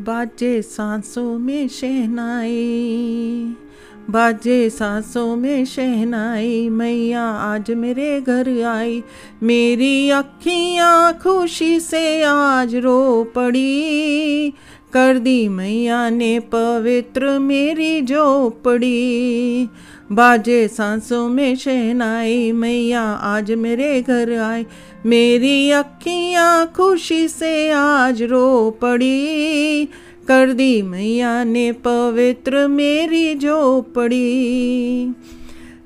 बाजे सांसों में शहनाई, बाजे सांसों में शहनाई, मैया आज मेरे घर आई। मेरी अखियाँ खुशी से आज रो पड़ी। कर दी मैया ने पवित्र मेरी झोपड़ी। बाजे सांसों में शहनाई, मैया आज मेरे घर आई मेरी अखियाँ खुशी से आज रो पड़ी। कर दी मैया ने पवित्र मेरी झोपड़ी।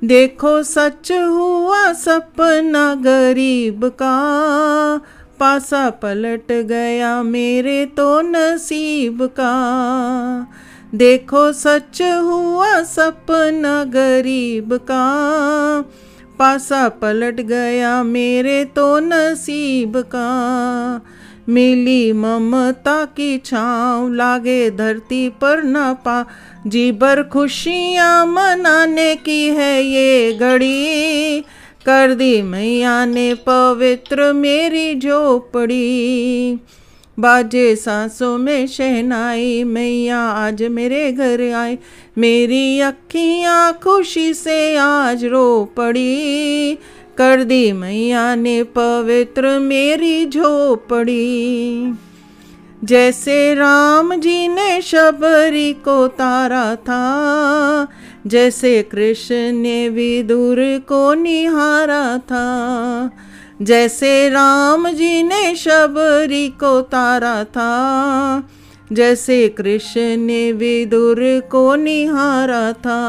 देखो सच हुआ सपना गरीब का। पासा पलट गया मेरे तो नसीब का। देखो सच हुआ सपना गरीब का। पासा पलट गया मेरे तो नसीब का। मिली ममता की छाँव, लागे धरती पर न पा जी भर खुशियाँ मनाने की है ये घड़ी। कर दी मैया ने पवित्र मेरी झोपड़ी। बाजे सांसों में शहनाई, मैया आज मेरे घर आई मेरी अखियाँ खुशी से आज रो पड़ी। कर दी मैया ने पवित्र मेरी झोपड़ी। जैसे राम जी ने शबरी को तारा था, जैसे कृष्ण ने विदुर को निहारा था। जैसे राम जी ने शबरी को तारा था, जैसे कृष्ण ने विदुर को निहारा था,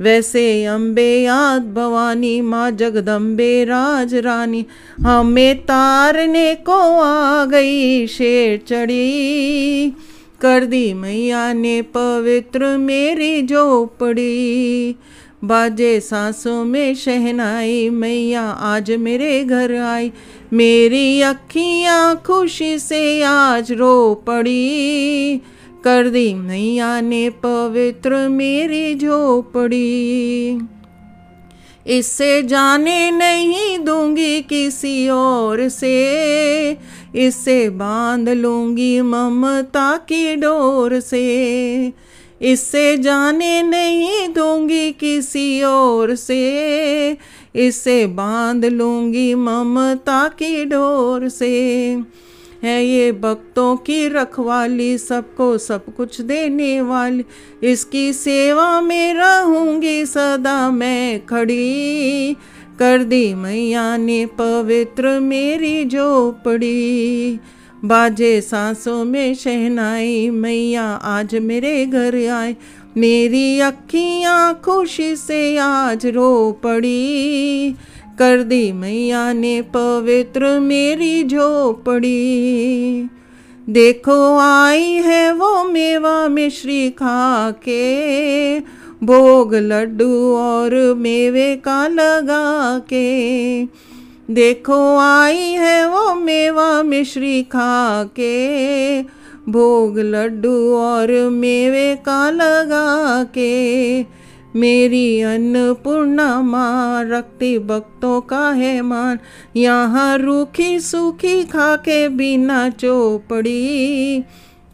वैसे अम्बे याद भवानी, माँ जगदम्बे राज रानी, हमें तारने को आ गई शेर चढ़ी। कर दी मैया ने पवित्र मेरी झोपड़ी बाजे सांसों में शहनाई, मैया आज मेरे घर आई। मेरी अखियाँ खुशी से आज रो पड़ी। कर दी मैया ने पवित्र मेरी झोपड़ी। इससे जाने नहीं दूँगी किसी और से। इससे बाँध लूँगी ममता की डोर से। इससे जाने नहीं दूँगी किसी और से। इसे बाँध लूँगी ममता की डोर से। है ये भक्तों की रखवाली, सबको सब कुछ देने वाली। इसकी सेवा में रहूँगी सदा मैं खड़ी। कर दी मैया ने पवित्र मेरी झोपड़ी। बाजे सांसों में शहनाई, मैया आज मेरे घर आए। मेरी अखियाँ खुशी से आज रो पड़ी। कर दी मैया ने पवित्र मेरी झोपड़ी। देखो आई है वो मेवा मिश्री खा के। भोग लड्डू और मेवे का लगा के। देखो आई है वो मेवा मिश्री खा के भोग लड्डू और मेवे का लगा के मेरी अन्नपूर्णा माँ रखती भक्तों का है मान। यहाँ रूखी सूखी खा के बिना चोपड़ी।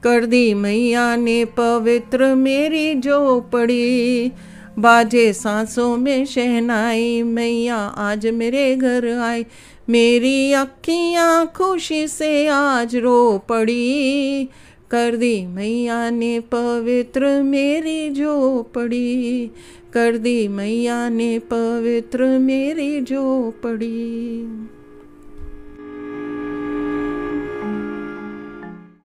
कर दी मैया ने पवित्र मेरी झोपड़ी। बाजे सांसों में शहनाई, मैया आज मेरे घर आई। मेरी अखियाँ खुशी से आज रो पड़ी। कर दी मैया ने पवित्र मेरी झोपड़ी कर दी मैया ने पवित्र मेरी झोपड़ी